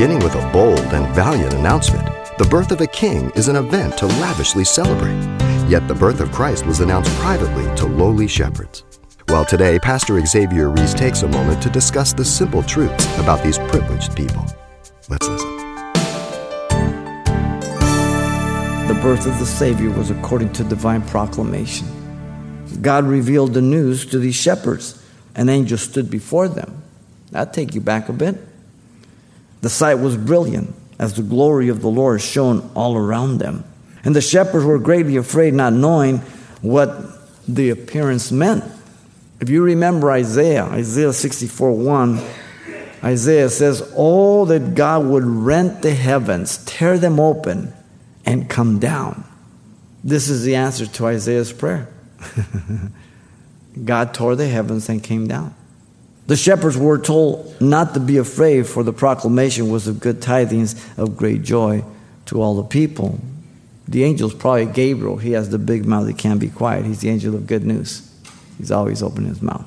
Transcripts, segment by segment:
Beginning with a bold and valiant announcement, the birth of a king is an event to lavishly celebrate. Yet the birth of Christ was announced privately to lowly shepherds. Well, today, Pastor Xavier Reese takes a moment to discuss the simple truths about these privileged people. Let's listen. The birth of the Savior was according to divine proclamation. God revealed the news to these shepherds. An angel stood before them. That'll take you back a bit. The sight was brilliant as the glory of the Lord shone all around them. And the shepherds were greatly afraid, not knowing what the appearance meant. If you remember Isaiah, Isaiah 64 1, Isaiah says, Oh, that God would rent the heavens, tear them open, and come down. This is the answer to Isaiah's prayer. God tore the heavens and came down. The shepherds were told not to be afraid, for the proclamation was of good tidings of great joy to all the people. The angel is probably Gabriel. He has the big mouth, he can't be quiet. He's the angel of good news. He's always opening his mouth.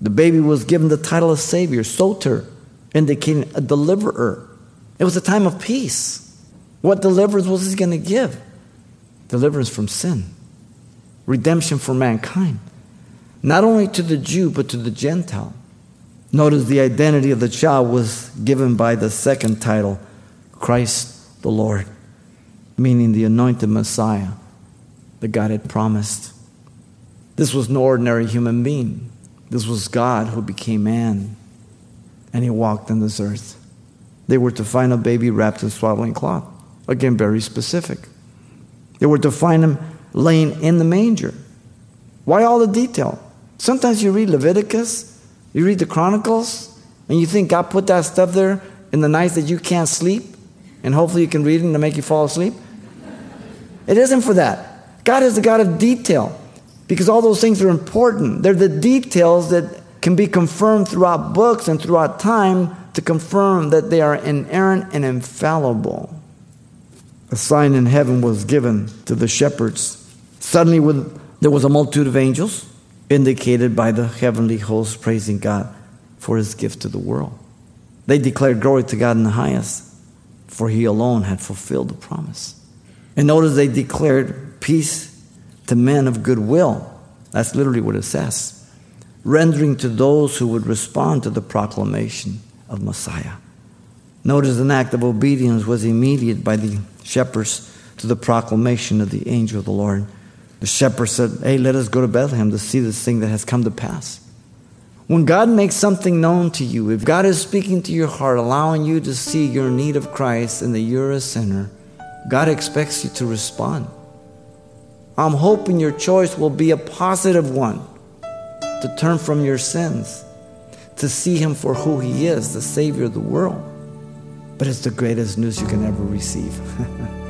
The baby was given the title of Savior, Soter, indicating a deliverer. It was a time of peace. What deliverance was he going to give? Deliverance from sin, redemption for mankind, not only to the Jew, but to the Gentile. Notice the identity of the child was given by the second title, Christ the Lord, meaning the anointed Messiah that God had promised. This was no ordinary human being. This was God who became man, and he walked on this earth. They were to find a baby wrapped in swaddling cloth. Again, very specific. They were to find him laying in the manger. Why all the detail? Sometimes you read Leviticus you read the Chronicles and you think God put that stuff there in the nights that you can't sleep and hopefully you can read it to make you fall asleep. It isn't for that. God is the God of detail because all those things are important. They're the details that can be confirmed throughout books and throughout time to confirm that they are inerrant and infallible. A sign in heaven was given to the shepherds. Suddenly, there was a multitude of angels indicated by the heavenly host praising God for his gift to the world. They declared glory to God in the highest, for he alone had fulfilled the promise. And notice they declared peace to men of goodwill. That's literally what it says. Rendering to those who would respond to the proclamation of Messiah. Notice an act of obedience was immediate by the shepherds to the proclamation of the angel of the Lord. The shepherd said, Hey, let us go to Bethlehem to see this thing that has come to pass. When God makes something known to you, if God is speaking to your heart, allowing you to see your need of Christ and that you're a sinner, God expects you to respond. I'm hoping your choice will be a positive one to turn from your sins, to see Him for who He is, the Savior of the world. But it's the greatest news you can ever receive.